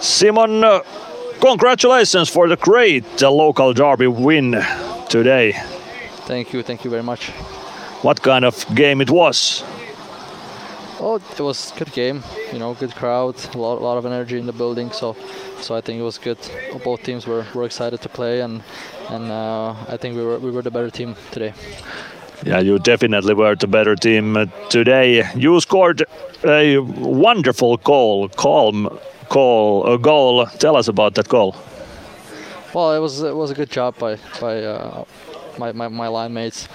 Simon, uh, congratulations for the great uh, local derby win today. Thank you, thank you very much. What kind of game it was? Oh, it was good game. You know, good crowd, a lot, a lot of energy in the building. So, so I think it was good. Both teams were, were excited to play, and and uh, I think we were we were the better team today. Yeah, you definitely were the better team uh, today. You scored a wonderful goal, calm goal, a goal. Tell us about that goal. Well, it was it was a good job by by uh, my, my, my line mates.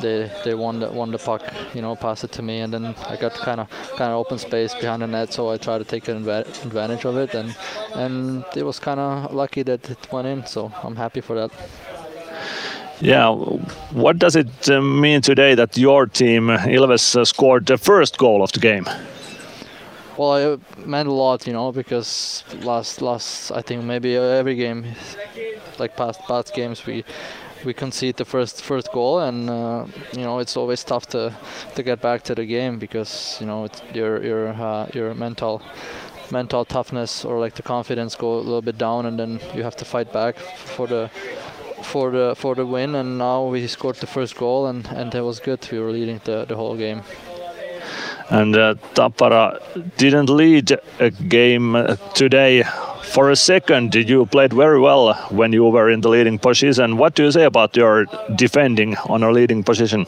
They they won the won the puck, you know, pass it to me, and then I got kind of kind of open space behind the net, so I tried to take advantage of it, and and it was kind of lucky that it went in. So I'm happy for that. Yeah, what does it uh, mean today that your team, Ilves, uh, scored the first goal of the game? Well, it meant a lot, you know, because last last I think maybe every game, like past past games, we we concede the first first goal, and uh, you know it's always tough to to get back to the game because you know your your uh, your mental mental toughness or like the confidence go a little bit down, and then you have to fight back for the for the for the win. And now we scored the first goal, and and it was good. We were leading the the whole game. And uh, Tappara didn't lead a game uh, today for a second, you played very well when you were in the leading position. What do you say about your defending on a leading position?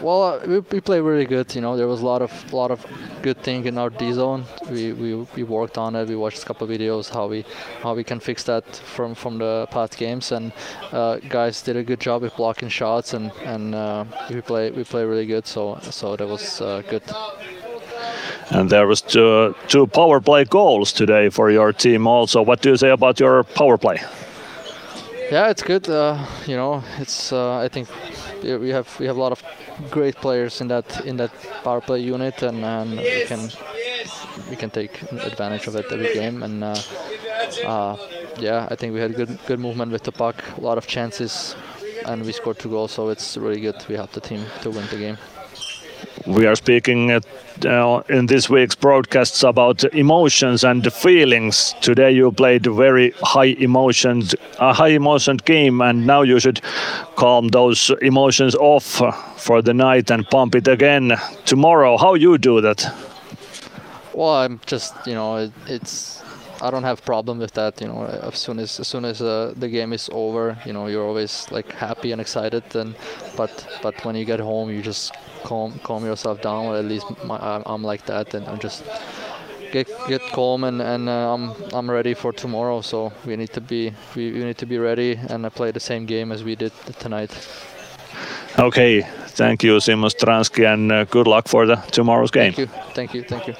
Well, uh, we, we play really good. You know, there was a lot of lot of good thing in our D zone. We, we, we worked on it. We watched a couple of videos how we how we can fix that from from the past games. And uh, guys did a good job with blocking shots and and uh, we play we play really good. So so that was uh, good. And there was two, two power play goals today for your team also. What do you say about your power play? Yeah, it's good. Uh, you know, it's uh, I think we have we have a lot of great players in that in that power play unit, and, and we can we can take advantage of it every game. And uh, uh, yeah, I think we had good good movement with the puck, a lot of chances, and we scored two goals. So it's really good. We helped the team to win the game. We are speaking uh, in this week's broadcasts about emotions and feelings. Today you played a very high emotions, a high emotion game, and now you should calm those emotions off for the night and pump it again tomorrow. How you do that? Well, I'm just you know it, it's I don't have problem with that. You know, as soon as as soon as uh, the game is over, you know, you're always like happy and excited. And but but when you get home, you just calm calm yourself down. Or at least my, I'm like that, and I'm just get get calm and and uh, I'm I'm ready for tomorrow. So we need to be we, we need to be ready and uh, play the same game as we did tonight. Okay, thank you, Simon Stransky, and uh, good luck for the tomorrow's game. Thank you, thank you, thank you.